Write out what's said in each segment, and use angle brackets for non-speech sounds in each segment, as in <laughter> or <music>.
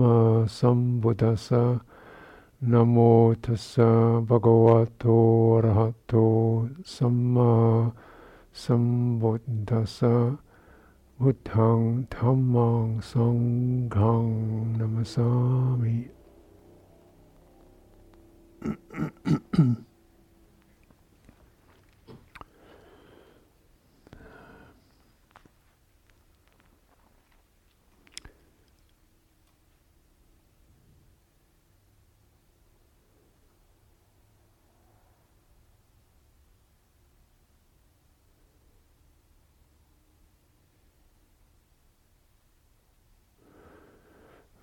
มาสัมพุทธัสสะนะโมทัสสะภะคะวะโตอระหะโตสัมมาสัมพุทธัสสะพุทธังธัมมังสังฆังนามัสสามิ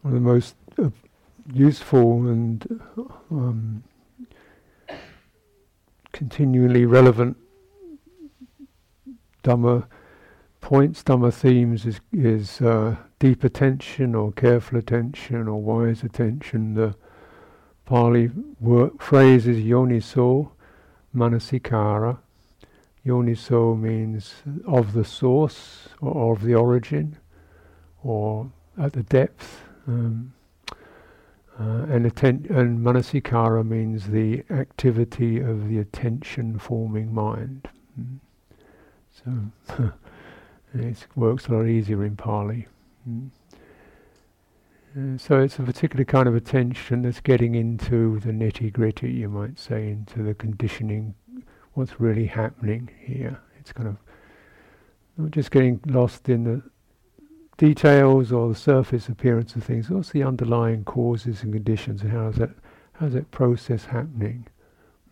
one of the most uh, useful and um, continually relevant Dhamma points, Dhamma themes is, is uh, deep attention or careful attention or wise attention. The Pali word, phrase is yoniso manasikara. Yoniso means of the source or of the origin or at the depth um, uh, and, atten- and manasikara means the activity of the attention forming mind. Mm. So <laughs> it works a lot easier in Pali. Mm. Uh, so it's a particular kind of attention that's getting into the nitty gritty, you might say, into the conditioning, what's really happening here. It's kind of not just getting lost in the details or the surface appearance of things. What's the underlying causes and conditions, and how's that how's that process happening?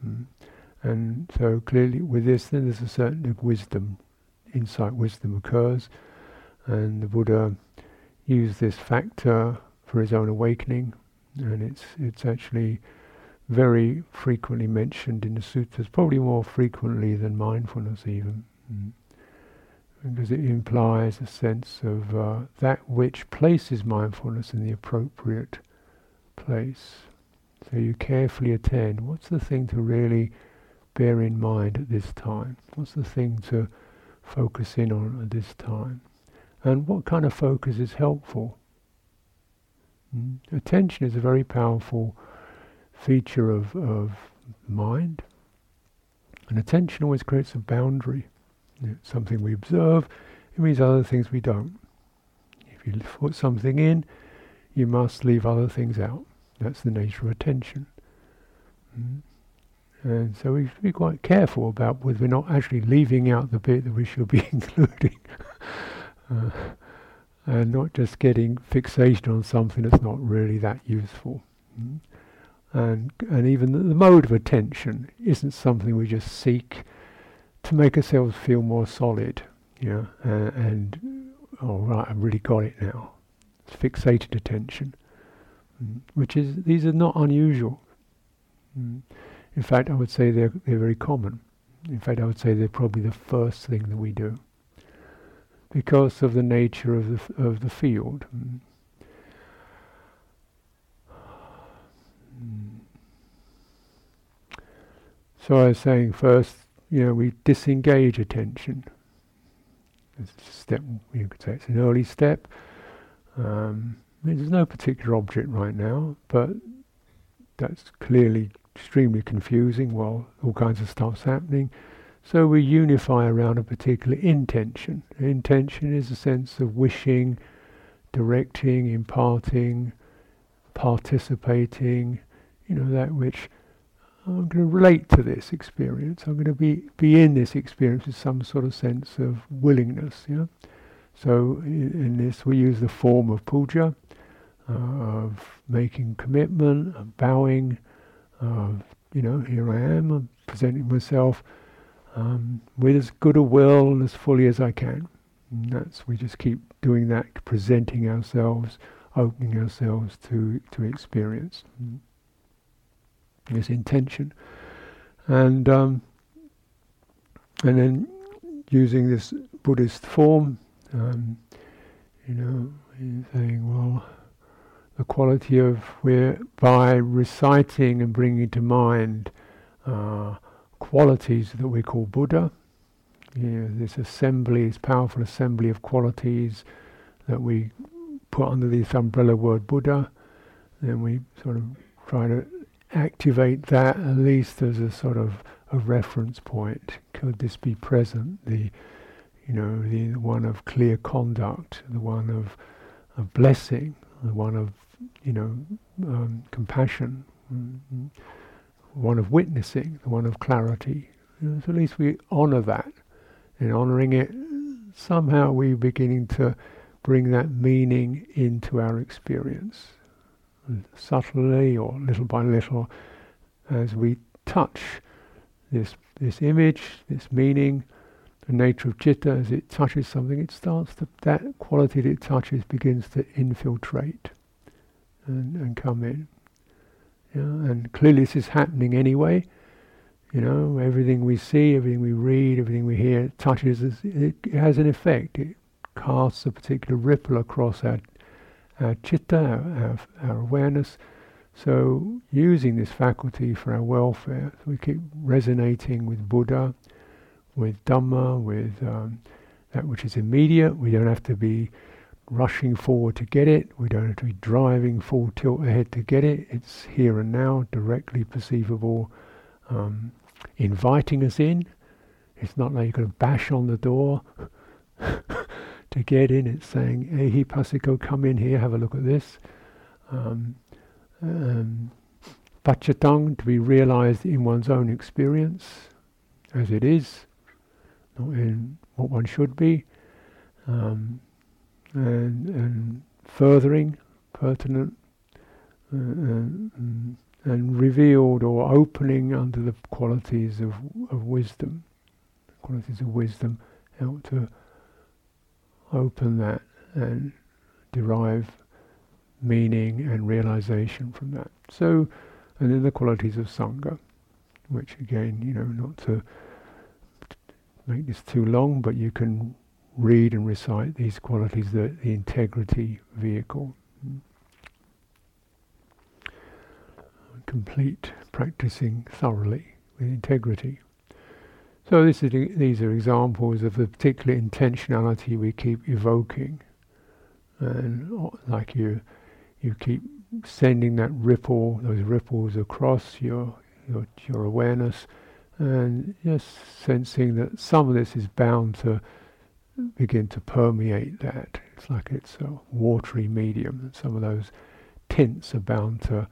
Mm. And so clearly, with this, then there's a certain wisdom, insight, wisdom occurs, and the Buddha used this factor for his own awakening, and it's it's actually very frequently mentioned in the sutras, probably more frequently than mindfulness even. Mm because it implies a sense of uh, that which places mindfulness in the appropriate place. So you carefully attend. What's the thing to really bear in mind at this time? What's the thing to focus in on at this time? And what kind of focus is helpful? Mm? Attention is a very powerful feature of, of mind. And attention always creates a boundary it's something we observe, it means other things we don't. If you put something in, you must leave other things out. That's the nature of attention. Mm. And so we should be quite careful about whether we're not actually leaving out the bit that we should be <laughs> including. <laughs> uh, and not just getting fixation on something that's not really that useful. Mm. And, and even the, the mode of attention isn't something we just seek to make ourselves feel more solid, you know, uh, and oh right, I've really got it now. It's fixated attention, mm, which is these are not unusual. Mm. In fact, I would say they're they're very common. In fact, I would say they're probably the first thing that we do because of the nature of the f- of the field. Mm. mm. So I was saying first you know, we disengage attention. Step, you could say it's an early step. Um, there's no particular object right now, but that's clearly extremely confusing while all kinds of stuff's happening. So we unify around a particular intention. Intention is a sense of wishing, directing, imparting, participating, you know, that which I'm going to relate to this experience. I'm going to be, be in this experience with some sort of sense of willingness. Yeah. So in, in this, we use the form of puja, uh, of making commitment, of bowing, of you know, here I am, I'm presenting myself um, with as good a will and as fully as I can. And that's we just keep doing that, presenting ourselves, opening ourselves to to experience. Mm this intention, and um, and then using this Buddhist form, um, you know, saying, well, the quality of where by reciting and bringing to mind uh, qualities that we call Buddha, you know, this assembly, this powerful assembly of qualities that we put under this umbrella word Buddha, then we sort of try to activate that at least as a sort of a reference point. Could this be present? The you know, the one of clear conduct, the one of, of blessing, the one of, you know, um, compassion, mm-hmm. one of witnessing, the one of clarity. You know, so at least we honour that. In honouring it, somehow we're beginning to bring that meaning into our experience. Subtly or little by little, as we touch this this image, this meaning, the nature of citta, as it touches something, it starts to, that quality that it touches begins to infiltrate and, and come in. Know, and clearly this is happening anyway. You know, everything we see, everything we read, everything we hear touches it, it has an effect. It casts a particular ripple across our, our citta, our, our, our awareness. So using this faculty for our welfare, so we keep resonating with Buddha, with Dhamma, with um, that which is immediate. We don't have to be rushing forward to get it. We don't have to be driving full tilt ahead to get it. It's here and now, directly perceivable, um, inviting us in. It's not like you've got to bash on the door <laughs> to get in. It's saying, ehipassiko, come in here, have a look at this. Um, um, to be realized in one's own experience as it is not in what one should be, um, and, and furthering, pertinent, uh, and, and, revealed or opening under the qualities of, of wisdom. Qualities of wisdom help to open that and derive meaning and realization from that. So, and then the qualities of Sangha, which again, you know, not to make this too long, but you can read and recite these qualities, the, the integrity vehicle. Complete practicing thoroughly with integrity. So is, these are examples of the particular intentionality we keep evoking, and uh, like you, you keep sending that ripple, those ripples across your your, your awareness and just sensing that some of this is bound to begin to permeate that. It's like it's a watery medium, and some of those tints are bound to,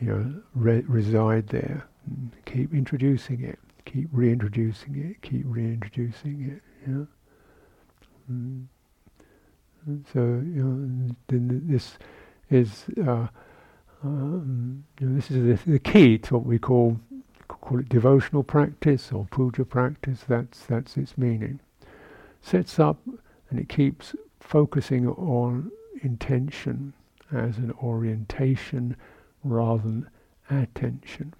you know, re- reside there. And keep introducing it, keep reintroducing it, keep reintroducing it. You know? Mm. so you know, then this is uh, um, you know, this is the, the key to what we call call it devotional practice or puja practice, that's, that's its meaning. Sets up and it keeps focusing on intention as an orientation rather than attention.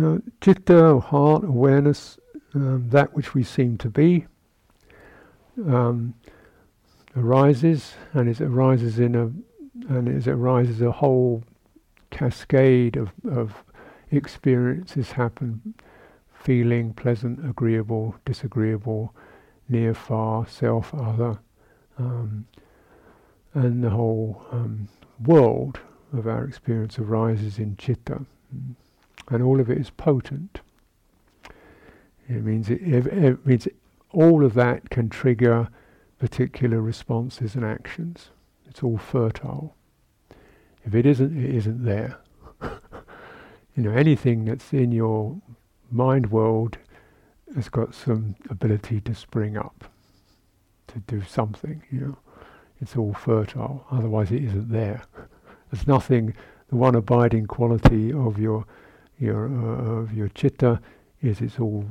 Now, citta, heart, awareness, um, that which we seem to be, um, arises, and it arises in a and as it arises, a whole cascade of, of experiences happen. Feeling, pleasant, agreeable, disagreeable, near, far, self, other, um, and the whole um, world of our experience arises in citta, and all of it is potent. It means it, it, it means all of that can trigger particular responses and actions. It's all fertile. If it isn't, it isn't there. <laughs> you know, anything that's in your mind world has got some ability to spring up, to do something, you know. It's all fertile, otherwise it isn't there. <laughs> There's nothing, the one abiding quality of your your uh, of your citta is it's all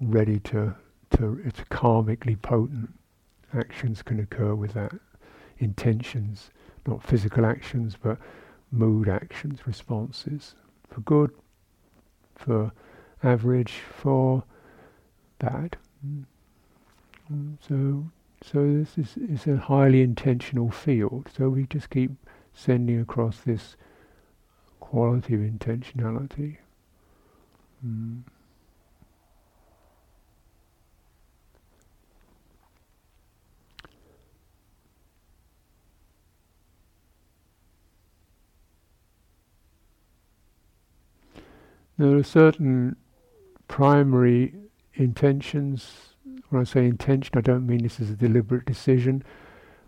ready to to it's karmically potent. Actions can occur with that intentions, not physical actions, but mood actions, responses, for good, for average, for bad. Mm. So, so this is, is a highly intentional field. So we just keep sending across this quality of intentionality. Mm. There are certain primary intentions. When I say intention, I don't mean this is a deliberate decision,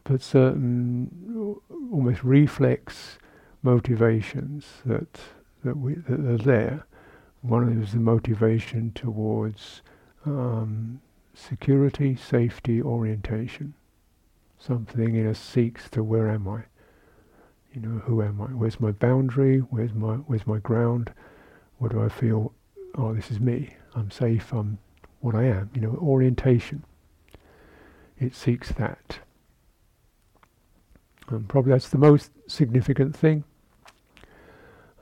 but certain almost reflex motivations that that we that are there. One of them is the motivation towards um, security, safety, orientation. Something in us seeks to where am I? You know, who am I? Where's my boundary? Where's my where's my ground? What do I feel? Oh, this is me. I'm safe. I'm what I am. You know, orientation. It seeks that. And probably that's the most significant thing.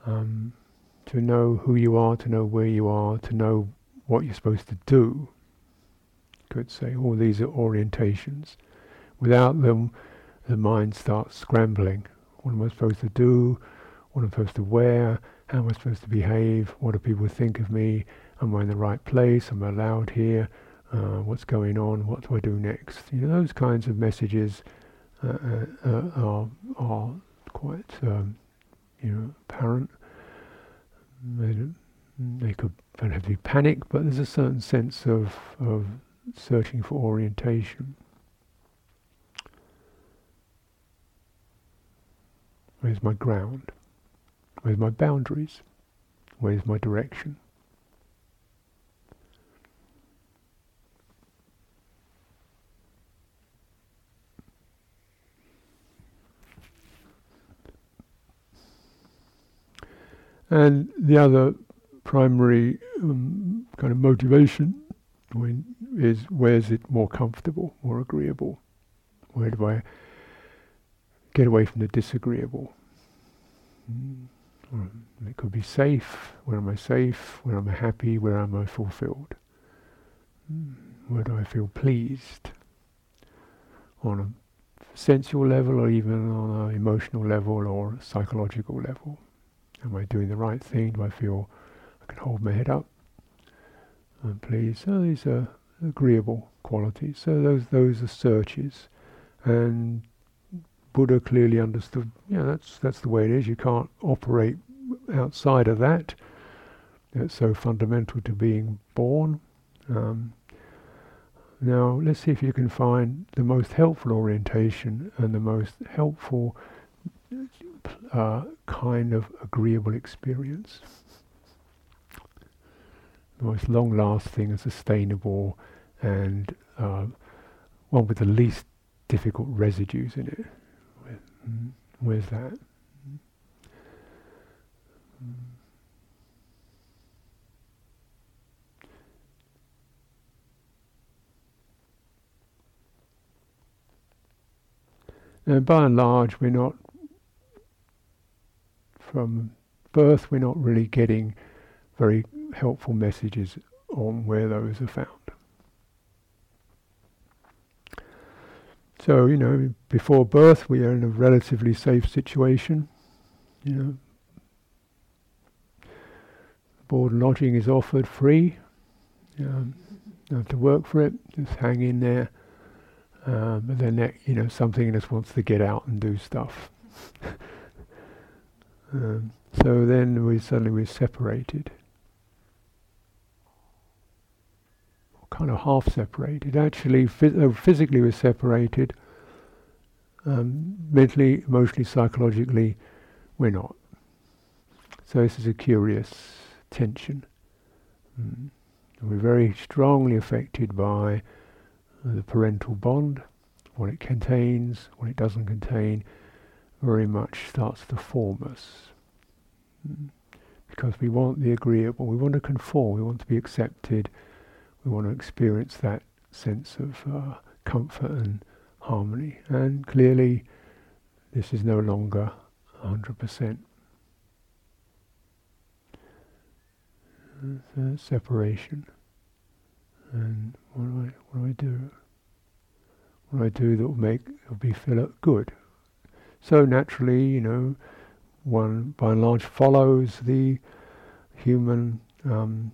Um, to know who you are, to know where you are, to know what you're supposed to do. Could say all these are orientations. Without them, the mind starts scrambling. What am I supposed to do? What am I supposed to wear? How am I supposed to behave? What do people think of me? Am I in the right place? Am I allowed here? Uh, what's going on? What do I do next? You know, those kinds of messages uh, uh, uh are are quite um, you know apparent. They, they could have panic, but there's a certain sense of of searching for orientation. Where's my ground? Where's my boundaries? Where's my direction? And the other primary um, kind of motivation when, is where is it more comfortable, more agreeable? Where do I get away from the disagreeable? Mm. It could be safe. Where am I safe? Where am I happy? Where am I fulfilled? Mm. Where do I feel pleased? On a sensual level or even on an emotional level or psychological level. Am I doing the right thing? Do I feel I can hold my head up? And please, so these are agreeable qualities. So those those are searches, and Buddha clearly understood. Yeah, that's that's the way it is. You can't operate outside of that. It's so fundamental to being born. Um, now, let's see if you can find the most helpful orientation and the most helpful uh, kind of agreeable experience. The most long lasting and sustainable and uh, one with the least difficult residues in it. Where's that? And by and large, we're not from birth, we're not really getting very helpful messages on where those are found. So, you know, before birth, we are in a relatively safe situation. You know, board and lodging is offered free. Um, have to work for it, just hang in there. Um, then, you know, something in us wants to get out and do stuff. <laughs> Um, so then we suddenly we're separated. Kind of half separated. Actually, phys- physically we're separated. Um, mentally, emotionally, psychologically, we're not. So this is a curious tension. Mm. We're very strongly affected by the parental bond, what it contains, what it doesn't contain, very much starts to form us. Because we want the agreeable, we want to conform, we want to be accepted, we want to experience that sense of uh, comfort and harmony. And clearly, this is no longer 100%. Uh, separation. And what do I what do I do? What do I do that will make will be feel good? So naturally, you know, one by and large follows the human um,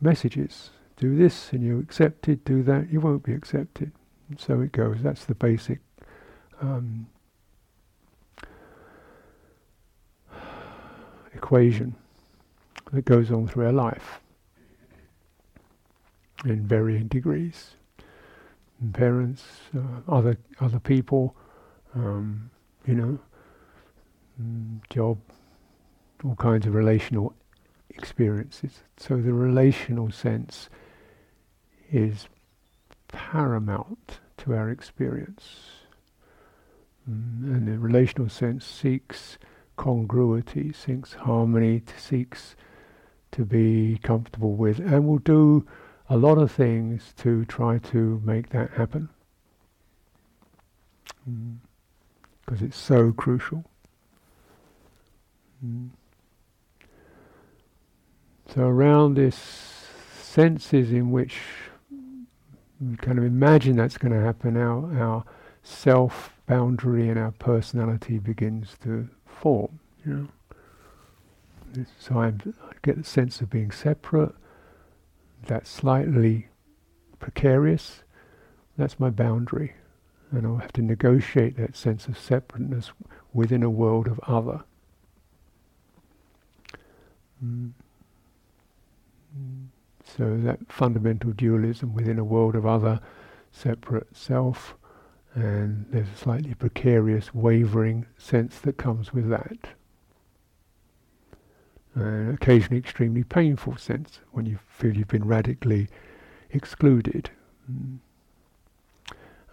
messages. Do this and you accept it, do that, you won't be accepted. And so it goes. That's the basic um, equation. that goes on through our life in varying degrees. And parents, uh, other other people, um, you know, mm, job, all kinds of relational experiences. So the relational sense is paramount to our experience. Mm, and the relational sense seeks congruity, seeks harmony, seeks to be comfortable with, and will do a lot of things to try to make that happen. Because it's so crucial. Mm. So around this senses in which we kind of imagine that's going to happen, our, our self boundary and our personality begins to form. You know? So I'm, I get the sense of being separate, that's slightly precarious, that's my boundary. And I'll have to negotiate that sense of separateness within a world of other. Mm. So that fundamental dualism within a world of other separate self, and there's a slightly precarious, wavering sense that comes with that. And occasionally extremely painful sense when you feel you've been radically excluded. Mm.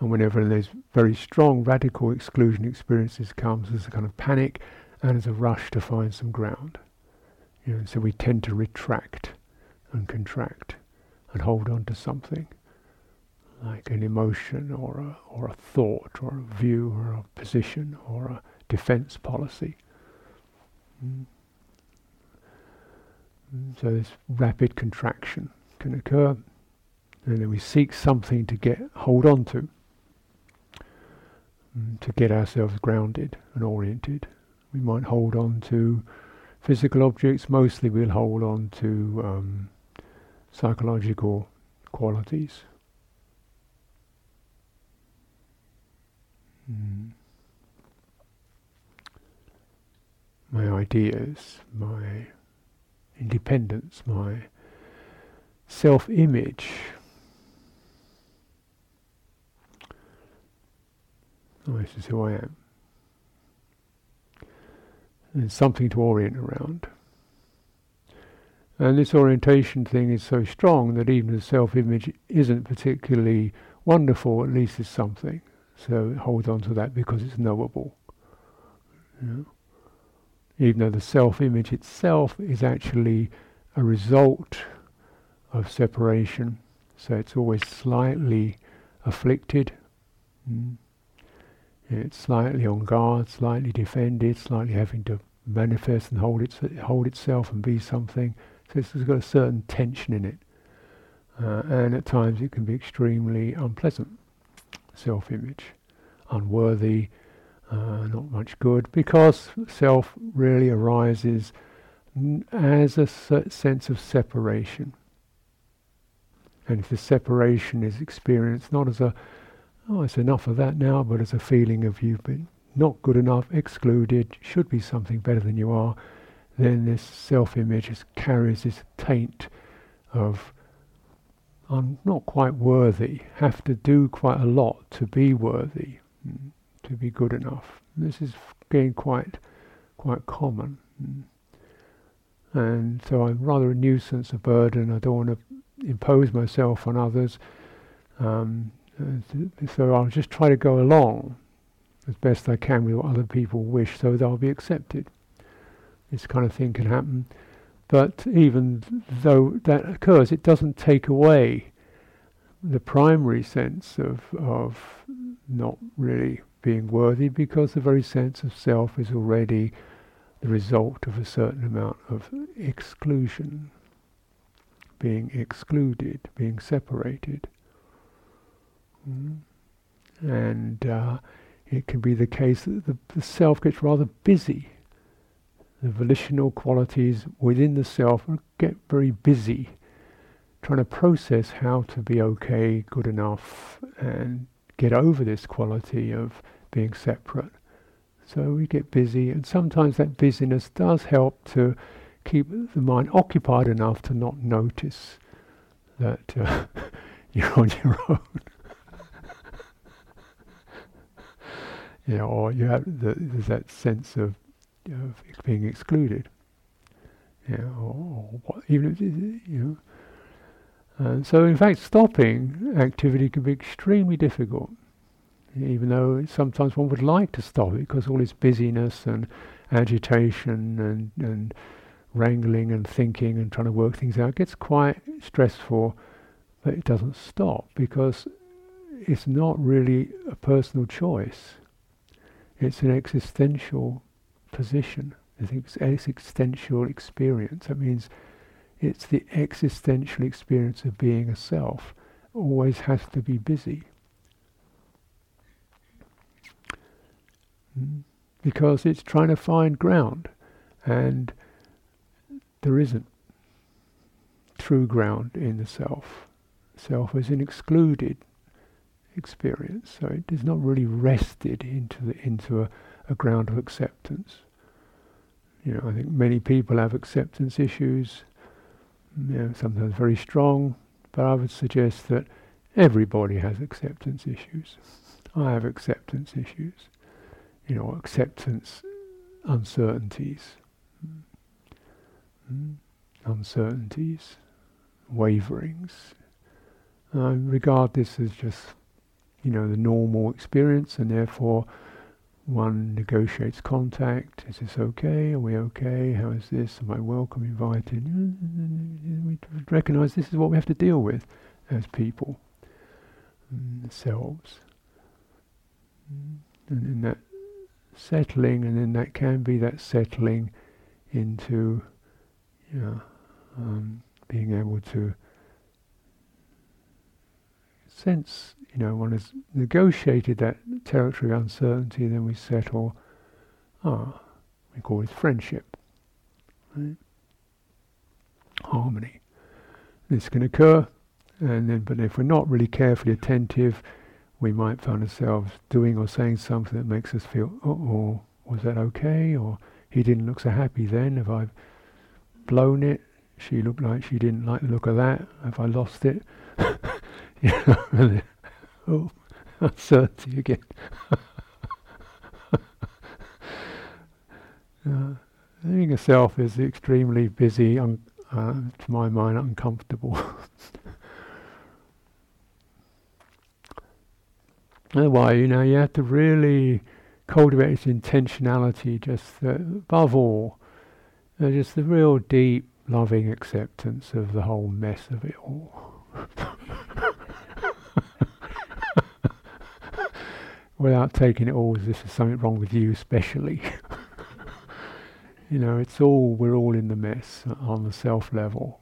And whenever those very strong radical exclusion experiences comes, there's a kind of panic and there's a rush to find some ground. You know, so we tend to retract and contract and hold on to something like an emotion or a, or a thought or a view or a position or a defense policy. Mm. mm. So this rapid contraction can occur and then we seek something to get hold on to to get ourselves grounded and oriented. We might hold on to physical objects, mostly we'll hold on to um, psychological qualities. Mm. My ideas, my independence, my self image. Oh, this is who I am. And something to orient around. And this orientation thing is so strong that even the self image isn't particularly wonderful, at least it's something. So it holds on to that because it's knowable. You know? Even though the self image itself is actually a result of separation, so it's always slightly afflicted. Mm. It's slightly on guard, slightly defended, slightly having to manifest and hold, its, hold itself and be something. So it's got a certain tension in it. Uh, and at times it can be extremely unpleasant. Self image, unworthy, uh, not much good, because self really arises n- as a sense of separation. And if the separation is experienced not as a, oh, it's enough of that now, but it's a feeling of you've been not good enough, excluded, should be something better than you are, then this self-image carries this taint of I'm not quite worthy, have to do quite a lot to be worthy, mm, to be good enough. This is getting quite quite common. Mm. And so I'm rather a nuisance, a burden. I don't want to impose myself on others. Um, Uh, so I'll just try to go along as best I can with what other people wish so that I'll be accepted this kind of thing can happen. But even though that occurs, it doesn't take away the primary sense of, of not really being worthy because the very sense of self is already the result of a certain amount of exclusion, being excluded, being separated. Mm. And uh, it can be the case that the, the self gets rather busy the volitional qualities within the self get very busy trying to process how to be okay, good enough, and get over this quality of being separate. So we get busy, and sometimes that busyness does help to keep the mind occupied enough to not notice that uh, <laughs> you're on your own. You know, or you have the, there's that sense of, of being excluded. You know, or, or what, even if you know. And so, in fact, stopping activity can be extremely difficult. Even though sometimes one would like to stop it because all this busyness and agitation and, and wrangling and thinking and trying to work things out gets quite stressful, but it doesn't stop because it's not really a personal choice. It's an existential position. It's an existential experience. That means it's the existential experience of being a self. Always has to be busy. Mm. Because it's trying to find ground. And there isn't true ground in the self. Self is an excluded experience, so it is not really rested into the, into a, a ground of acceptance. You know, I think many people have acceptance issues, you know, sometimes very strong, but I would suggest that everybody has acceptance issues. I have acceptance issues, you know, acceptance uncertainties mm, uncertainties, waverings. I regard this as just, you know, the normal experience, and therefore one negotiates contact. Is this okay? Are we okay? How is this? Am I welcome, invited? We recognize this is what we have to deal with as people, mm, selves. Mm, and in that settling, and then that can be that settling into yeah, um, being able to sense, you know, one has negotiated that territory of uncertainty, then we settle, ah, we call it friendship, right? harmony. This can occur, and then, but if we're not really carefully attentive, we might find ourselves doing or saying something that makes us feel, oh, was that okay? Or he didn't look so happy then. Have I blown it. She looked like she didn't like the look of that. Have I lost it? <laughs> you know, oh, uncertainty again. uh, being a <laughs> self is extremely busy, un- uh, to my mind, uncomfortable. <laughs> Why you know you have to really cultivate its intentionality. Just uh, above all, uh, just the real deep, loving acceptance of the whole mess of it all. <laughs> Without taking it all as if there's something wrong with you, especially. <laughs> you know, it's all, we're all in the mess on the self level.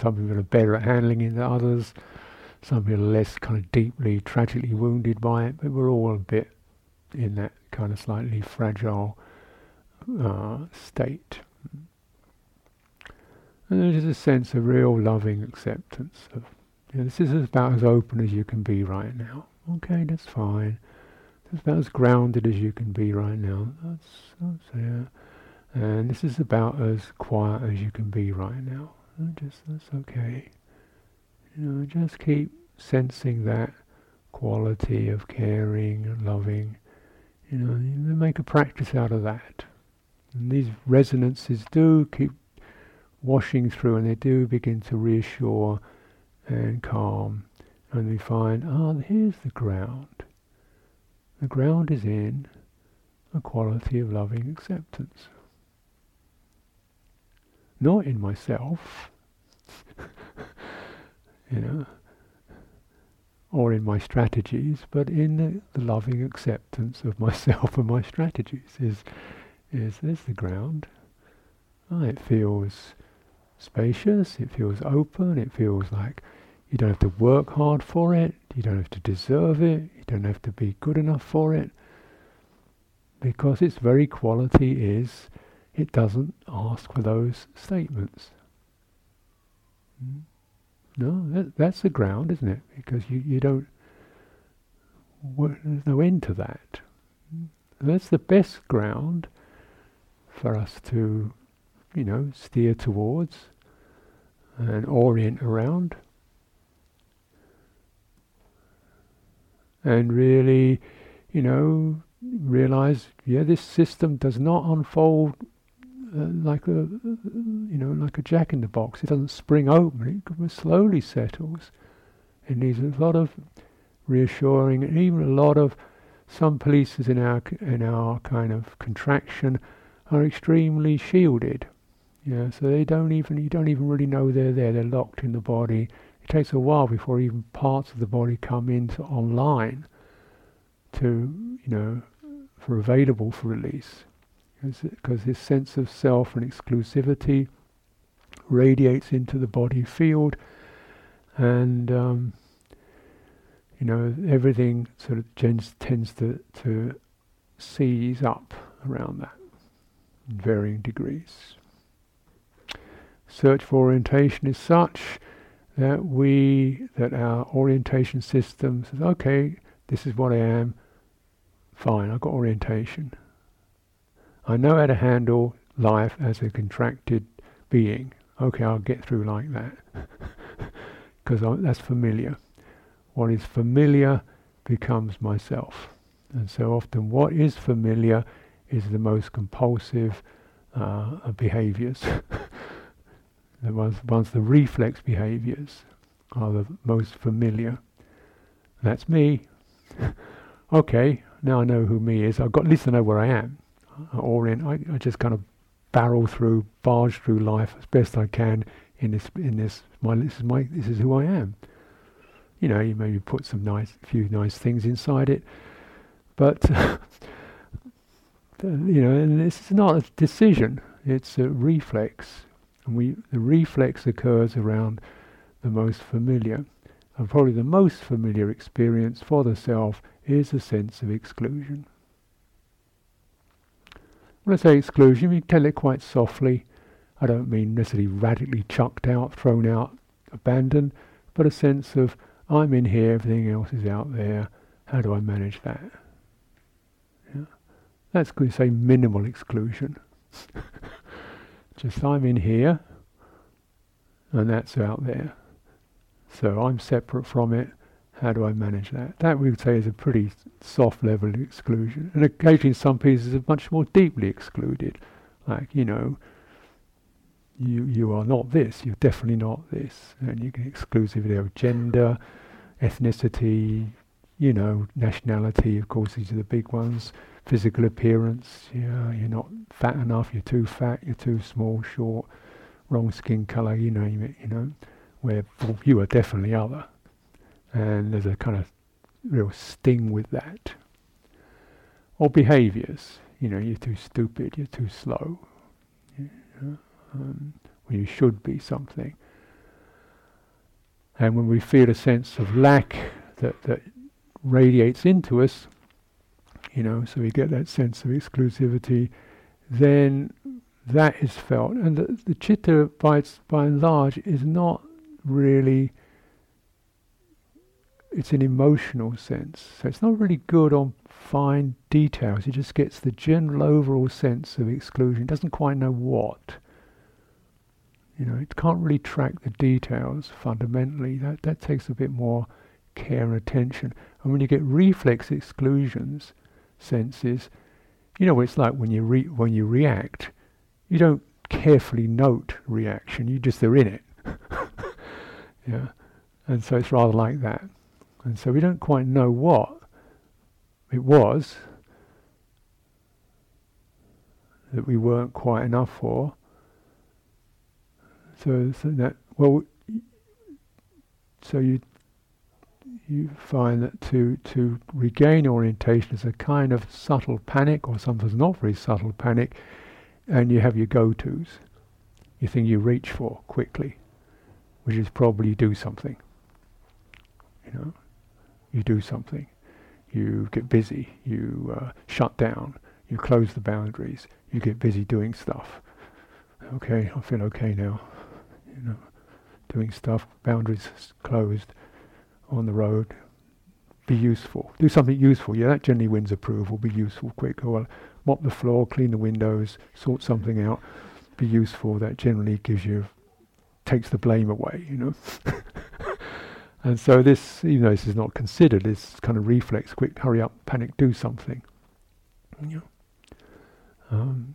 Some people are better at handling it than others. Some people are less kind of deeply, tragically wounded by it, but we're all a bit in that kind of slightly fragile uh, state. And there's a sense of real loving acceptance of, you know, this is about as open as you can be right now. Okay, that's fine. It's about as grounded as you can be right now. That's, that's yeah. And this is about as quiet as you can be right now. Just that's okay. You know, just keep sensing that quality of caring and loving. You know, you make a practice out of that. And these resonances do keep washing through and they do begin to reassure and calm. And we find, ah, here's the ground. The ground is in a quality of loving acceptance. Not in myself, <laughs> you know, or in my strategies, but in the, the loving acceptance of myself and my strategies is is there's the ground. Oh, it feels spacious, it feels open, it feels like you don't have to work hard for it, you don't have to deserve it, you don't have to be good enough for it. Because its very quality is it doesn't ask for those statements. Hmm? No, that, that's the ground, isn't it? Because you, you don't, there's no end to that. Hmm? That's the best ground for us to you know, steer towards and orient around. And really, you know, realize, yeah, this system does not unfold uh, like a, you know, like a jack in the box. It doesn't spring open. It slowly settles. It needs a lot of reassuring, and even a lot of some polices in our in our kind of contraction are extremely shielded. Yeah, so they don't even you don't even really know they're there. They're locked in the body. Takes a while before even parts of the body come into online to you know for available for release. Because this sense of self and exclusivity radiates into the body field and um, you know everything sort of tends, tends to, to seize up around that in varying degrees. Search for orientation is such that we that our orientation system says okay this is what I am fine I've got orientation I know how to handle life as a contracted being. Okay, I'll get through like that. <laughs> Because that's familiar. What is familiar becomes myself. And so often what is familiar is the most compulsive uh, behaviors. <laughs> the ones, the reflex behaviors are the most familiar. That's me. <laughs> okay, now I know who me is. I've got at least I know where I am orient. I, I just kind of barrel through, barge through life as best I can in this. In this, my this is my this is who I am. You know, you maybe put some nice, few nice things inside it, but <laughs> you know, and this is not a decision; it's a reflex, and we the reflex occurs around the most familiar, and probably the most familiar experience for the self is a sense of exclusion. When I say exclusion, we tell it quite softly. I don't mean necessarily radically chucked out, thrown out, abandoned, but a sense of I'm in here, everything else is out there. How do I manage that? Yeah. That's going to say minimal exclusion. <laughs> Just I'm in here, and that's out there. So I'm separate from it. How do I manage that? That we would say is a pretty soft level of exclusion. And occasionally some pieces are much more deeply excluded. Like, you know, you you are not this, you're definitely not this. And you can exclusivity of gender, ethnicity, you know, nationality, of course, these are the big ones. Physical appearance, yeah, you're not fat enough, you're too fat, you're too small, short, wrong skin colour, you name it, you know, where you are definitely other. And there's a kind of real sting with that. Or behaviors. You know, you're too stupid, you're too slow. You um, when you should be something. And when we feel a sense of lack that, that radiates into us, you know, so we get that sense of exclusivity, then that is felt. And the, the chitta, by, its, by and large, is not really it's an emotional sense. So it's not really good on fine details. It just gets the general overall sense of exclusion. It doesn't quite know what. You know, it can't really track the details fundamentally. That that takes a bit more care and attention. And when you get reflex exclusions, senses, you know what it's like when you re- when you react. You don't carefully note reaction. You just they're in it. <laughs> yeah, and so it's rather like that. And so we don't quite know what it was that we weren't quite enough for. So, so that well, so you you find that to to regain orientation is a kind of subtle panic, or sometimes not very subtle panic, and you have your go-tos, you think you reach for quickly, which is probably do something. You know, you do something. You get busy. You uh, shut down. You close the boundaries. You get busy doing stuff. Okay, I feel okay now. You know, doing stuff. Boundaries closed. On the road. Be useful. Do something useful. Yeah, that generally wins approval. Be useful. Quick. Well, mop the floor, clean the windows, sort something out. be useful. That generally gives you, takes the blame away, you know. <laughs> and so this, even though this is not considered, this kind of reflex, quick, hurry up, panic, do something. Know, um,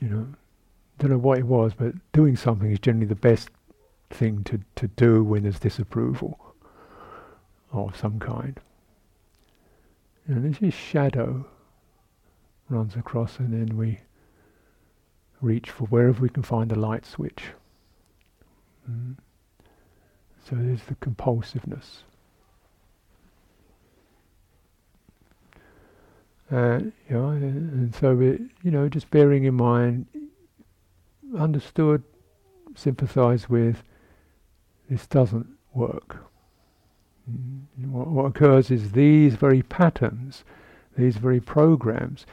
you know, don't know what it was, but doing something is generally the best thing to, to do when there's disapproval of some kind. And this is shadow runs across, and then we reach for wherever we can find the light switch. Mm. So there's the compulsiveness. Uh, you know, and so it, you know, just bearing in mind, understood, sympathise with, this doesn't work. What, what occurs is these very patterns, these very programs,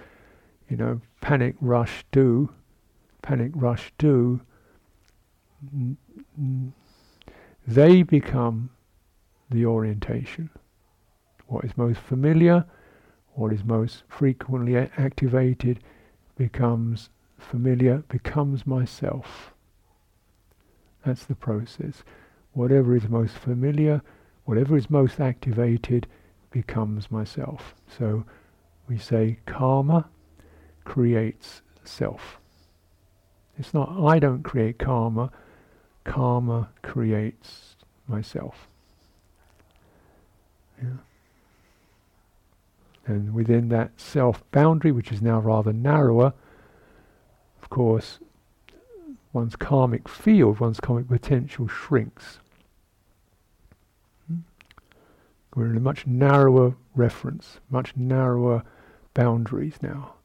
you know, panic, rush, do, panic, rush, do, they become the orientation. What is most familiar, what is most frequently a- activated, becomes familiar, becomes myself. That's the process. Whatever is most familiar, whatever is most activated, becomes myself. So we say karma creates self. It's not I don't create karma, karma creates myself. Yeah. And within that self boundary, which is now rather narrower, of course, one's karmic field, one's karmic potential shrinks. Hmm? We're in a much narrower reference, much narrower boundaries now.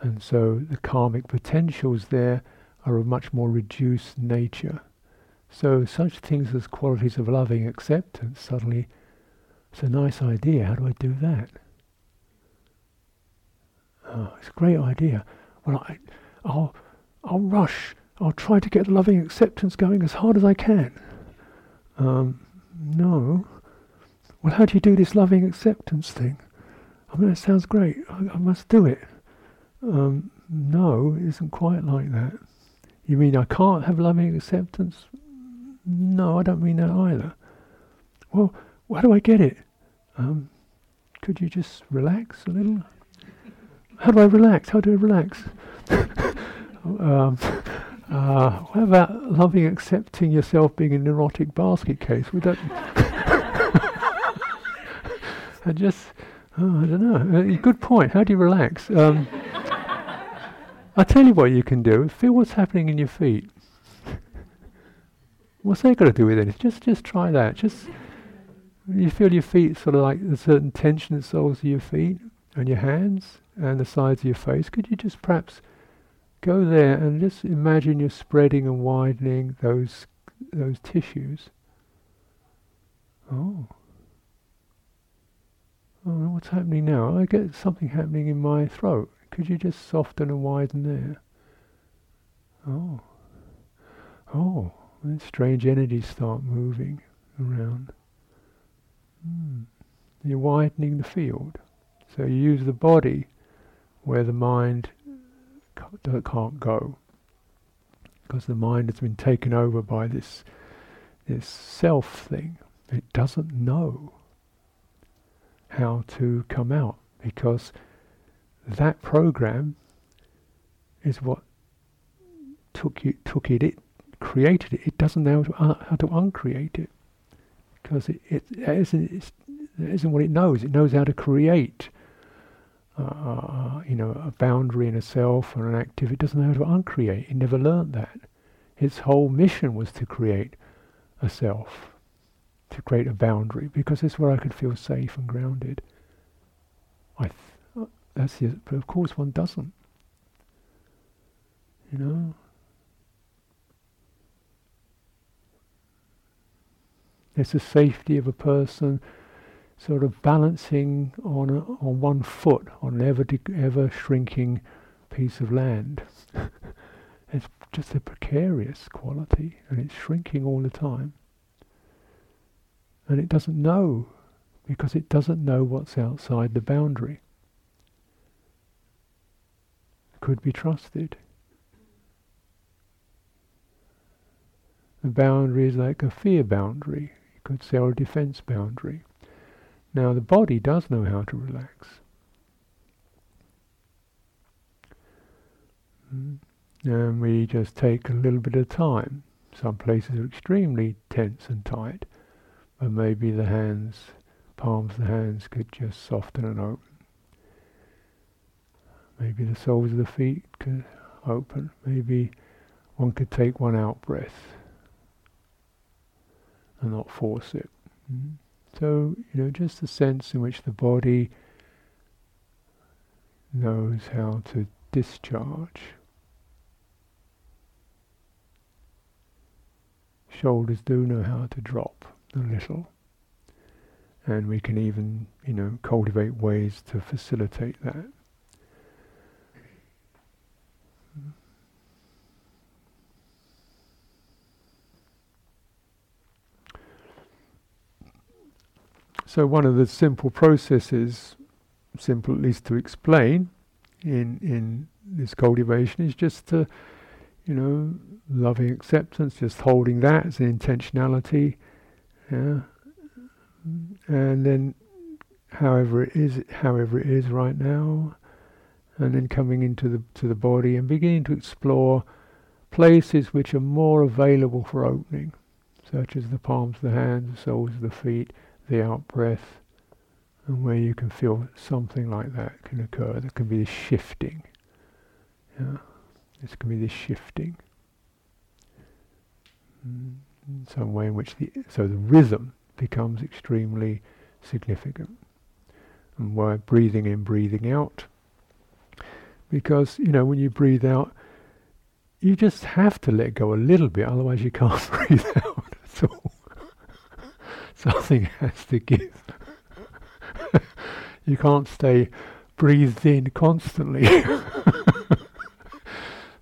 And so the karmic potentials there are of much more reduced nature. So such things as qualities of loving acceptance suddenly, it's a nice idea. How do I do that? Oh, it's a great idea. Well, I, I'll, I'll rush. I'll try to get loving acceptance going as hard as I can. Um, no. Well, how do you do this loving acceptance thing? I mean, that sounds great. I, I must do it. Um, no, it isn't quite like that. You mean I can't have loving acceptance? No, I don't mean that either. Well, where do I get it? Um, could you just relax a little? How do I relax? How do I relax? <laughs> um, uh, what about loving accepting yourself being an erotic basket case? Would that? I just, oh, I don't know. Uh, good point. How do you relax? Um, <laughs> I'll tell you what you can do. Feel what's happening in your feet. what's that got to do with it? Just, just try that. Just you feel your feet sort of like a certain tension in the soles of your feet and your hands and the sides of your face. Could you just perhaps go there and just imagine you're spreading and widening those those tissues? Oh. Oh, what's happening now? I get something happening in my throat. Could you just soften and widen there? Oh. Oh, strange energies start moving around. Hmm. You're widening the field. So you use the body where the mind can't go. Because the mind has been taken over by this, this self thing. It doesn't know how to come out because that program is what took it, took it, it created it. It doesn't know how to, uncreate it because it, it, isn't, it isn't what it knows. It knows how to create, uh, uh, you know, a boundary in a self or an activity. It doesn't know how to uncreate. It never learnt that. Its whole mission was to create a self, to create a boundary, because it's where I could feel safe and grounded. I th- uh, that's the, but of course one doesn't. You know? It's the safety of a person sort of balancing on a, on one foot on an ever ever shrinking piece of land. <laughs> it's just a precarious quality, and it's shrinking all the time. And it doesn't know because it doesn't know what's outside the boundary. could be trusted. the boundary is like a fear boundary. You could say, or a defense boundary. Now, the body does know how to relax. Mm. And we just take a little bit of time. Some places are extremely tense and tight, but maybe the hands, palms of the hands could just soften and open. Maybe the soles of the feet could open. Maybe one could take one out breath and not force it. Mm. So, you know, just the sense in which the body knows how to discharge. Shoulders do know how to drop a little. And we can even, you know, cultivate ways to facilitate that. So one of the simple processes, simple at least to explain in in this cultivation, is just to, you know, loving acceptance, just holding that as an intentionality, yeah, and then however it is, however it is right now, and then coming into the to the body and beginning to explore places which are more available for opening, such as the palms of the hands, the soles of the feet the out breath, and where you can feel something like that can occur. There can be this shifting. Yeah, this can be this shifting. Mm, some way in which the so the rhythm becomes extremely significant, and why breathing in, breathing out. Because you know when you breathe out, you just have to let go a little bit, otherwise you can't <laughs> breathe out at all. <laughs> Something has to give. <laughs> you can't stay breathed in constantly.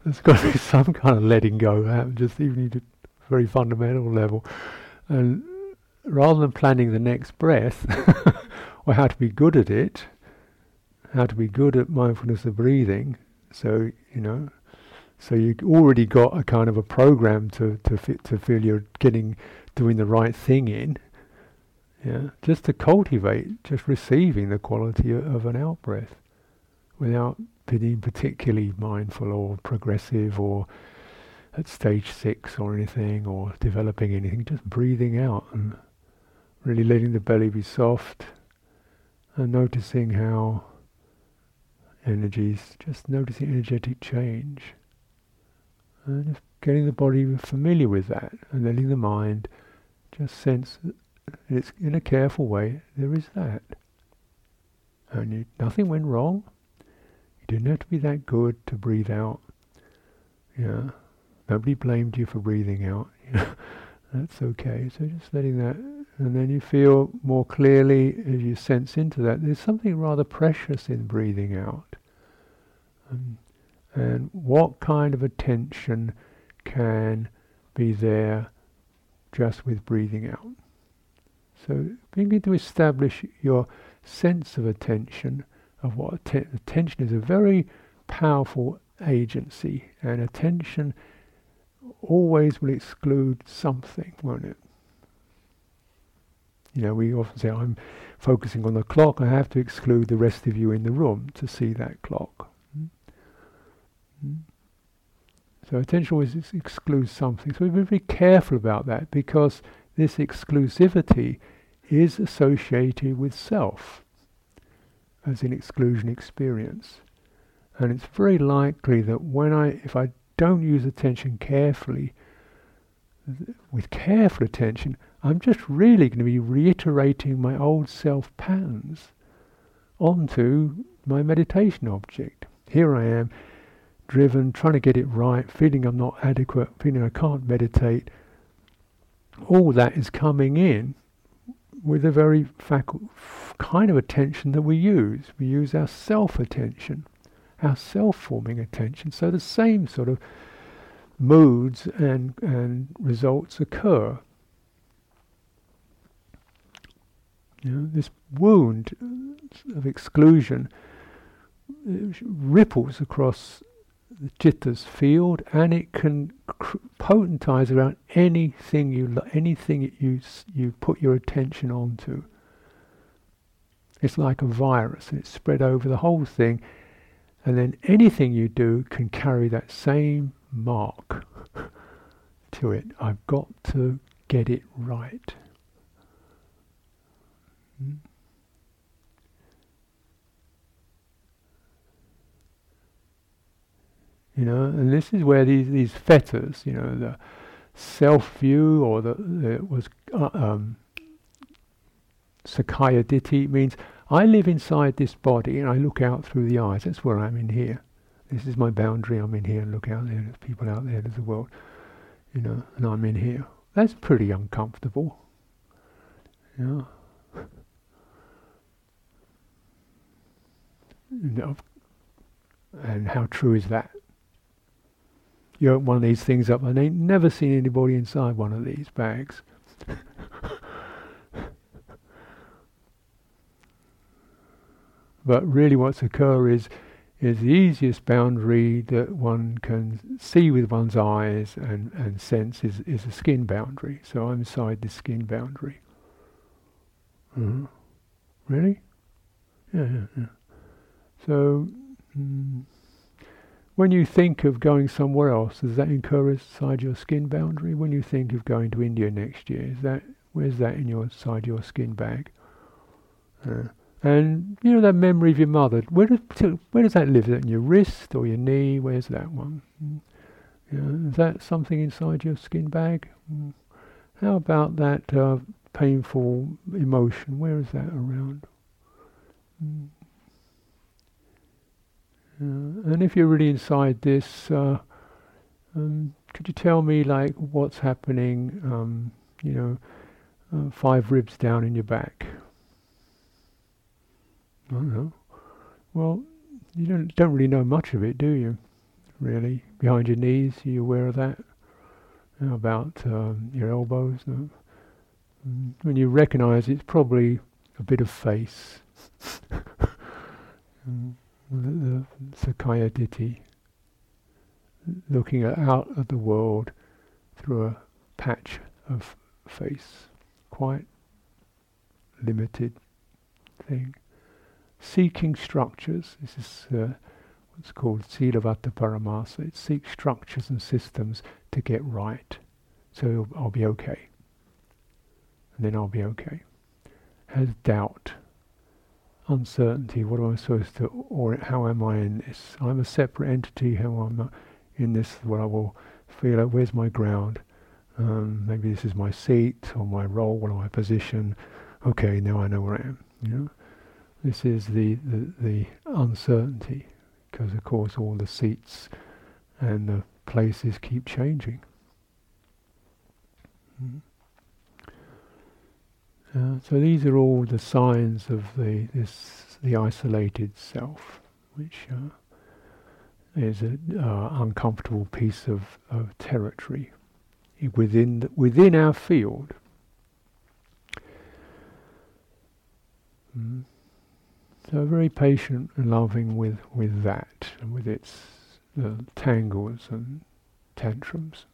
There's got to be some kind of letting go, that just even a very fundamental level. And rather than planning the next breath, <laughs> or how to be good at it, how to be good at mindfulness of breathing, so, you know, so you already got a kind of a program to, to, fit, to feel you're getting, doing the right thing in yeah, just to cultivate, just receiving the quality of an out breath without being particularly mindful or progressive or at stage six or anything or developing anything, just breathing out and really letting the belly be soft and noticing how energies, just noticing energetic change. And just getting the body familiar with that and letting the mind just sense it's in a careful way, there is that. And you, nothing went wrong. You didn't have to be that good to breathe out. Yeah. Nobody blamed you for breathing out. <laughs> That's okay. So just letting that, and then you feel more clearly as you sense into that. There's something rather precious in breathing out. Um, and what kind of attention can be there just with breathing out? So begin to establish your sense of attention, of what atten- attention is a very powerful agency, and attention always will exclude something, won't it? You know, we often say, I'm focusing on the clock, I have to exclude the rest of you in the room to see that clock. Mm-hmm. So attention always excludes something. So we've been very careful about that because this exclusivity is associated with self as an exclusion experience. And it's very likely that when I, if I don't use attention carefully, th- with careful attention, I'm just really going to be reiterating my old self patterns onto my meditation object. Here I am, driven, trying to get it right, feeling I'm not adequate, feeling I can't meditate. All that is coming in with a very facu- kind of attention that we use. We use our self attention, our self forming attention. So the same sort of moods and, and results occur. You know, this wound of exclusion ripples across the chitta's field, and it can cr- potentize around anything you lo- anything you you put your attention onto. It's like a virus, and it's spread over the whole thing, and then anything you do can carry that same mark <laughs> to it. I've got to get it right. Hmm? You know, and this is where these these fetters, you know, the self view or the, the was uh, um, Sakkaya Ditthi means I live inside this body and I look out through the eyes. That's where I'm in here. This is my boundary. I'm in here and look out there. There's people out there. There's the world, you know, and I'm in here. That's pretty uncomfortable. Yeah. and how true is that? You open one of these things up, and I ain't never seen anybody inside one of these bags. <laughs> but really, what's occur is is the easiest boundary that one can see with one's eyes and, and sense is, is a skin boundary. So I'm inside the skin boundary. Uh-huh. Really? Yeah, yeah, yeah. So, mm, when you think of going somewhere else, does that incur inside your skin boundary? When you think of going to India next year, is that where's that in your side your skin bag? Uh, and you know that memory of your mother, where does where does that live? Is that in your wrist or your knee? Where's that one? Mm. Know, is that something inside your skin bag? Mm. How about that uh, painful emotion? Where is that around? Mm. Uh, and if you're really inside this, uh, um, could you tell me like what's happening? Um, you know, uh, five ribs down in your back. Don't know. Well, you don't don't really know much of it, do you? Really, behind your knees, are you aware of that? About um, your elbows? No? Mm, when you recognise it's probably a bit of face. <laughs> mm the, the Sakkaya Ditthi, looking out at the world through a patch of face, quite limited thing. Seeking structures, this is uh, what's called Silavata Paramasa, it seeks structures and systems to get right, so I'll be okay. And then I'll be okay. Has doubt uncertainty. What am I supposed to, or how am I in this? I'm a separate entity. How am I in this? What I will feel like, where's my ground? Um, maybe this is my seat or my role or my position. Okay, now I know where I am. You know, this is the the, the uncertainty, because of course all the seats and the places keep changing. Mm-hmm. Uh, so these are all the signs of the this the isolated self, which uh, is an uh, uncomfortable piece of, of territory within the, within our field. Mm. So very patient and loving with, with that and with its tangles and tantrums.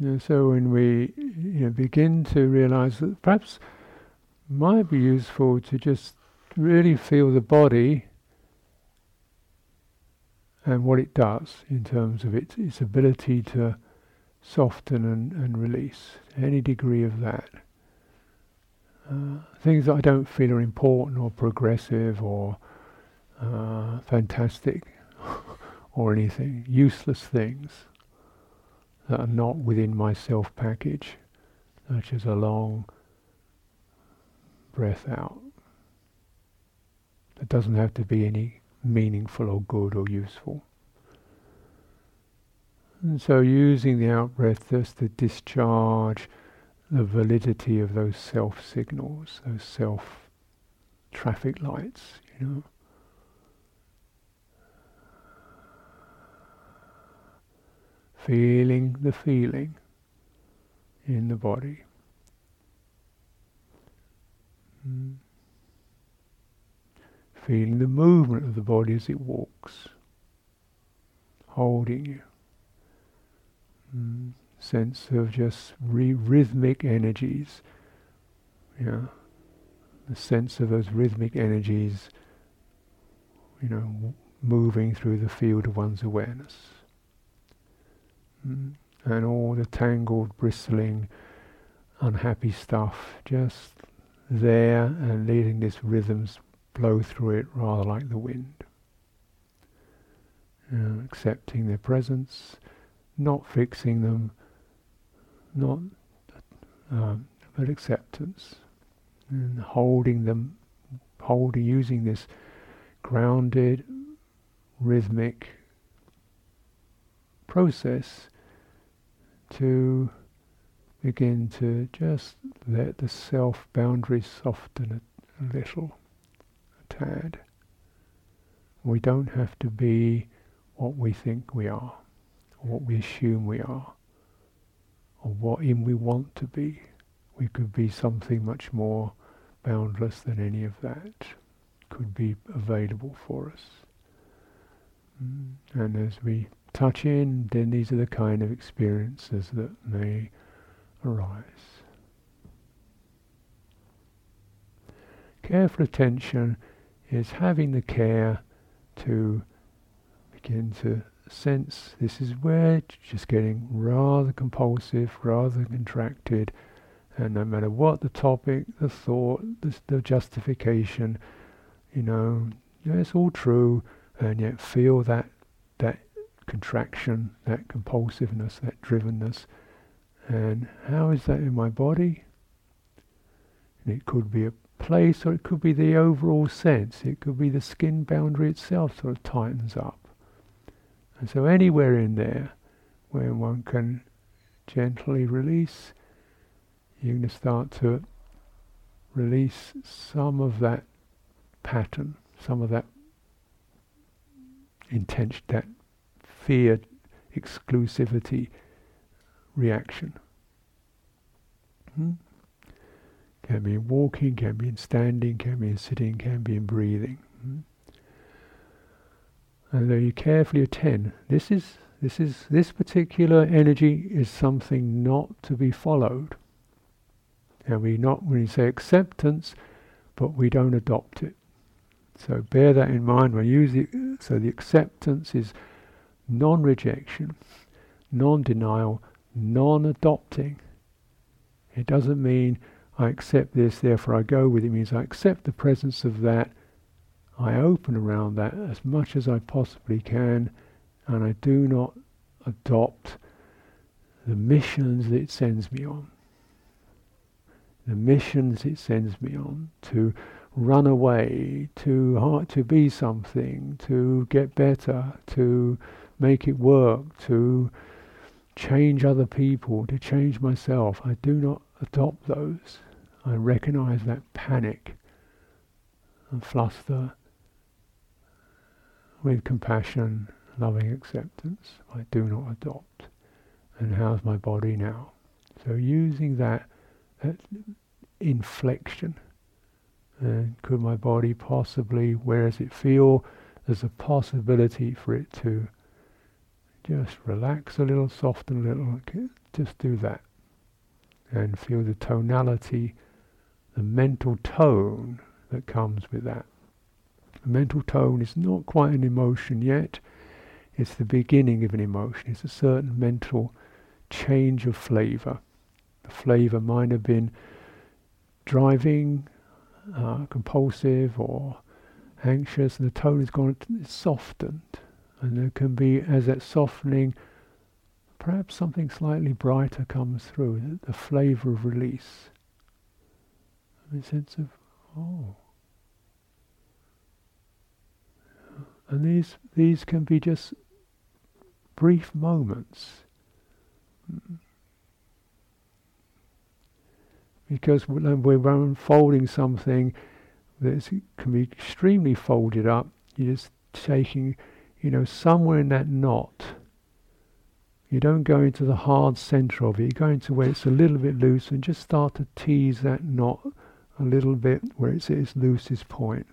Know, so when we you know, begin to realize that perhaps might be useful to just really feel the body and what it does in terms of its, its ability to soften and, and release, any degree of that. Uh, things that I don't feel are important or progressive or uh, fantastic <laughs> or anything, useless things that are not within my self package, such as a long breath out. It doesn't have to be any meaningful or good or useful. And so using the out breath just to discharge the validity of those self signals, those self traffic lights, you know. feeling the feeling in the body. Mm. Feeling the movement of the body as it walks, holding you. Mm. Sense of just re- rhythmic energies. Yeah. The sense of those rhythmic energies, you know, w- moving through the field of one's awareness. Mm. And all the tangled, bristling, unhappy stuff just there and letting this rhythms blow through it rather like the wind. Uh, accepting their presence, not fixing them, not um, but acceptance, and holding them, holding using this grounded, rhythmic process to begin to just let the self boundaries soften a, a little, a tad. We don't have to be what we think we are, or what we assume we are, or what in we want to be. We could be something much more boundless than any of that could be available for us. Mm. And as we touch in, then these are the kind of experiences that may arise. Careful attention is having the care to begin to sense this is where just getting rather compulsive, rather contracted, and no matter what the topic, the thought, the, the justification, you know, yeah, it's all true, and yet feel that that contraction, that compulsiveness, that drivenness, and how is that in my body? And it could be a place, or it could be the overall sense. It could be the skin boundary itself sort of tightens up. And so anywhere in there where one can gently release, you're going to start to release some of that pattern, some of that intention, that fear exclusivity reaction. Hmm? Can be in walking, can be in standing, can be in sitting, can be in breathing. Hmm? And though you carefully attend, this is this is this particular energy is something not to be followed. And we not when you say acceptance, but we don't adopt it. So bear that in mind when you use it. So the acceptance is non-rejection, non-denial, non-adopting. It doesn't mean I accept this, therefore I go with it. Means I accept the presence of that I open around that as much as I possibly can, and I do not adopt the missions that it sends me on. The missions it sends me on to run away, to to be something, to get better, to make it work, to change other people, to change myself. I do not adopt those. I recognize that panic and fluster with compassion, loving acceptance. I do not adopt. And how's my body now? So using that, that inflection. And could my body possibly, where does it feel? There's a possibility for it to just relax a little, soften a little. Just do that. And feel the tonality, the mental tone that comes with that. The mental tone is not quite an emotion yet. It's the beginning of an emotion. It's a certain mental change of flavor. The flavor might have been driving, uh, compulsive, or anxious, and the tone has gone softened. And there can be, as that softening, perhaps something slightly brighter comes through, the flavor of release. A sense of, oh. And these, these can be just brief moments. Because when we're unfolding something that can be extremely folded up, you're just taking, you know, somewhere in that knot, You don't go into the hard center of it. You go into where it's a little bit loose and just start to tease that knot a little bit where it's at its loosest point.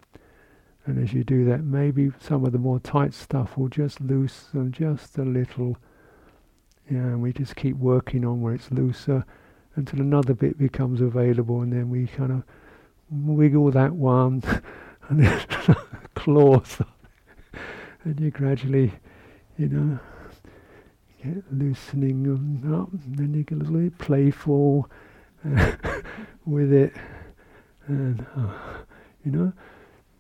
And as you do that, maybe some of the more tight stuff will just loosen just a little. Yeah, and we just keep working on where it's looser until another bit becomes available, and then we kind of wiggle that one <laughs> and then <laughs> claws, and you gradually, you know, get loosening up, and then you get a little bit playful <laughs> with it, and uh, you know,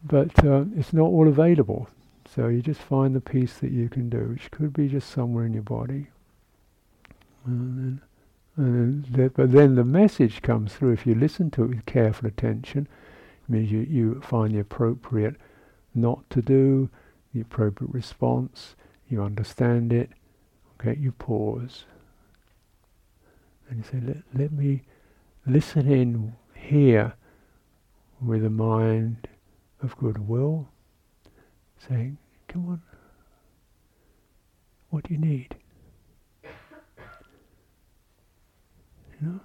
but uh, it's not all available. So you just find the piece that you can do, which could be just somewhere in your body. And then, and then, but then the message comes through if you listen to it with careful attention. It means you, you find the appropriate not to do, the appropriate response, you understand it, okay, you pause. And you say, let, let me listen in here with a mind of goodwill, saying, come on, what do you need? You know?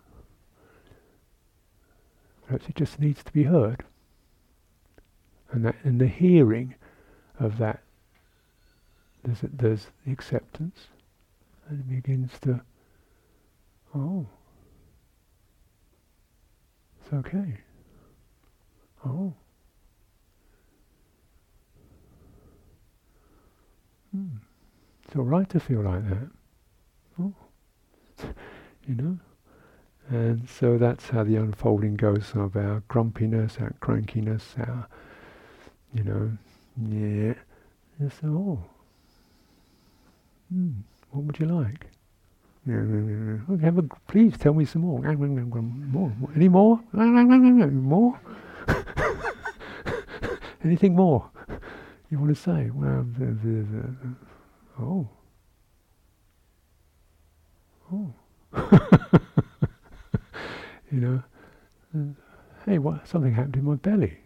Perhaps it just needs to be heard. And that in the hearing of that there's, there's the acceptance and it begins to oh it's okay. Oh. Hmm. It's all right to feel like that. Oh. <laughs> you know? And so that's how the unfolding goes of our grumpiness, our crankiness, our, you know, yeah. So, oh, hmm, what would you like? <laughs> Okay, have a, please tell me some more. More? <laughs> Any more? More? Anything more you want to say? Well, oh, oh. <laughs> you know, hey, what? Something happened in my belly.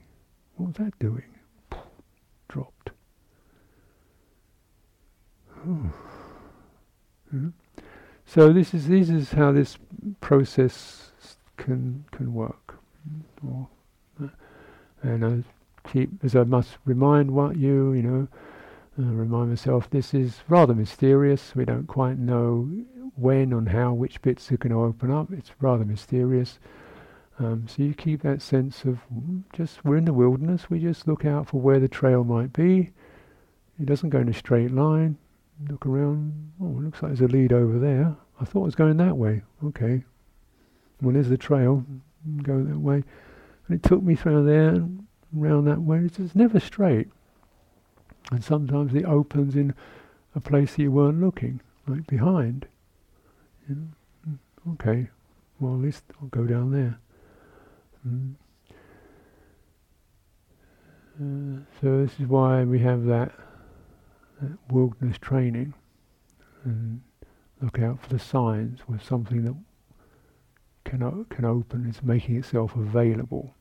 What was that doing? <sniffs> Dropped. Oh. Hmm? So this is this is how this process can can work. Or, uh, and I keep as I must remind what you you know. Uh, remind myself this is rather mysterious. We don't quite know when and how which bits are going to open up. It's rather mysterious. Um, so you keep that sense of just we're in the wilderness. We just look out for where the trail might be. It doesn't go in a straight line. Look around. Oh, looks like there's a lead over there. I thought it was going that way. Okay. Well, there's the trail. Go that way. And it took me through there and round that way. It's, it's never straight. And sometimes it opens in a place that you weren't looking, like behind. You know? Mm, okay, well at least I'll go down there. Mm. Uh, so this is why we have that, that wilderness training, and look out for the signs with something that can o- can open is making itself available,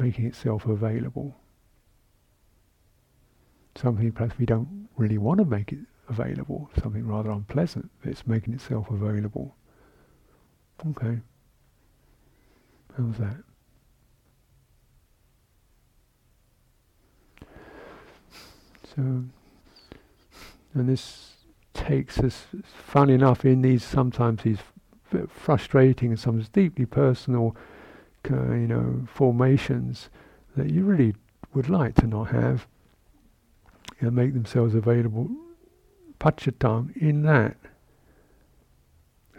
making itself available. Something perhaps we don't really want to make it available, something rather unpleasant, it's making itself available. Okay. How's that? So, and this takes us, fun enough, in these sometimes these frustrating and sometimes deeply personal, uh, you know, formations that you really would like to not have, and make themselves available Panchadham in that.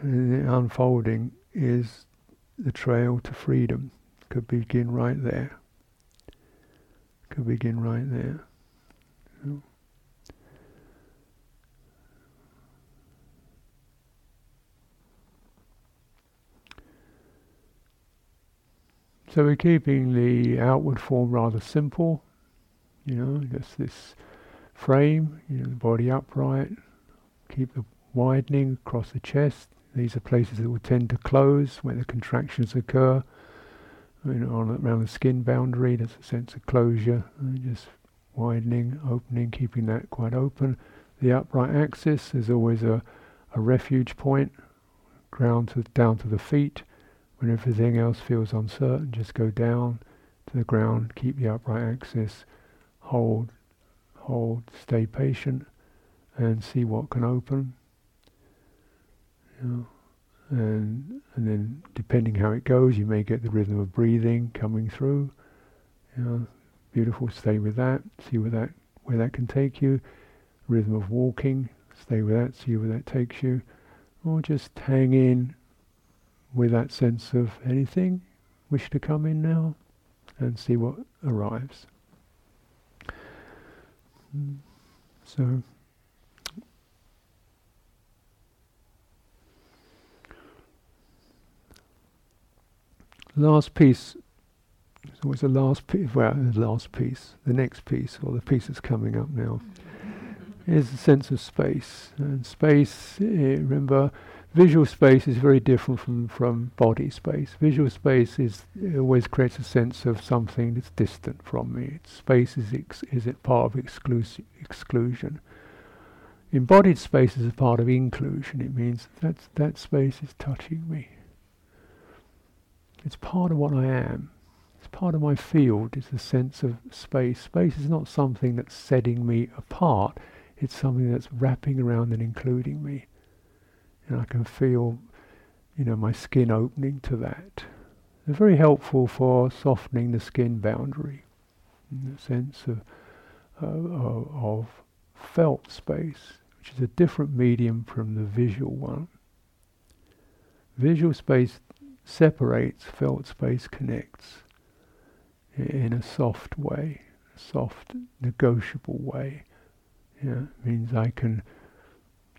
And the unfolding is the trail to freedom. Could begin right there. Could begin right there. So we're keeping the outward form rather simple, you know, just this frame, you know, the body upright, keep the widening across the chest. These are places that will tend to close where the contractions occur. You know, on, around the skin boundary, there's a sense of closure, just widening, opening, keeping that quite open. the upright axis. is always a, a refuge point, ground to, down to the feet. When everything else feels uncertain, just go down to the ground, keep the upright axis, hold, hold, stay patient, and see what can open. You know, and and then depending how it goes, you may get the rhythm of breathing coming through. You know, beautiful. Stay with that. See where that where that can take you. Rhythm of walking. Stay with that. See where that takes you. Or just hang in with that sense of anything wish to come in now, and see what arrives. Mm. So. Last piece it's always the last piece, well, the last piece, the next piece, or the piece that's coming up now, <laughs> is the sense of space. And space, eh, remember, visual space is very different from, from body space. Visual space is always creates a sense of something that's distant from me. Space is ex- is it part of exclus- exclusion. Embodied space is a part of inclusion. It means that that space is touching me. It's part of what I am It's part of my field It's the sense of space. Space is not something that's setting me apart. It's something that's wrapping around and including me. And I can feel, you know, my skin opening to that. They're very helpful for softening the skin boundary, in the sense of, uh, of felt space, which is a different medium from the visual one. Visual space separates, felt space connects in a soft way, a soft, negotiable way. Yeah, it means I can,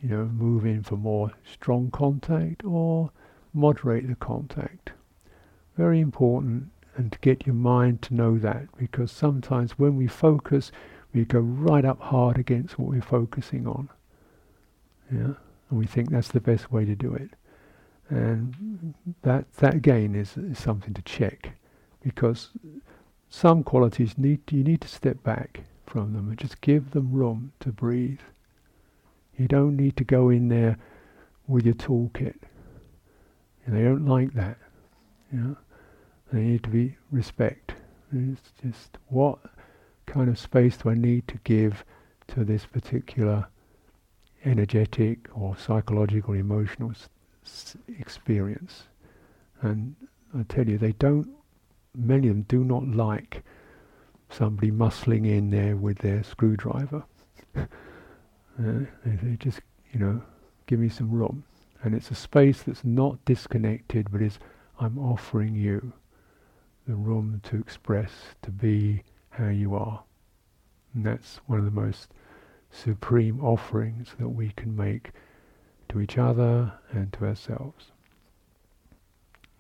you know, move in for more strong contact or moderate the contact. Very important, and to get your mind to know that, because sometimes when we focus, we go right up hard against what we're focusing on. Yeah, and we think that's the best way to do it. And that that again is, is something to check, because some qualities need you need to step back from them and just give them room to breathe. You don't need to go in there with your toolkit. They don't like that. You know? They need to be respect. It's just what kind of space do I need to give to this particular energetic or psychological, emotional s- experience. And I tell you, they don't many of them do not like somebody muscling in there with their screwdriver. <laughs> uh, they, just, you know, give me some room. And it's a space that's not disconnected, but is I'm offering you the room to express, to be how you are. And that's one of the most supreme offerings that we can make to each other and to ourselves.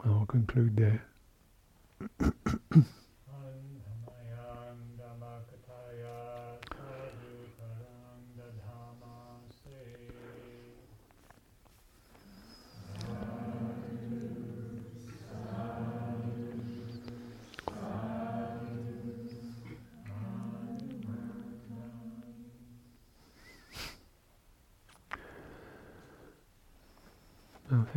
I'll conclude there. <coughs>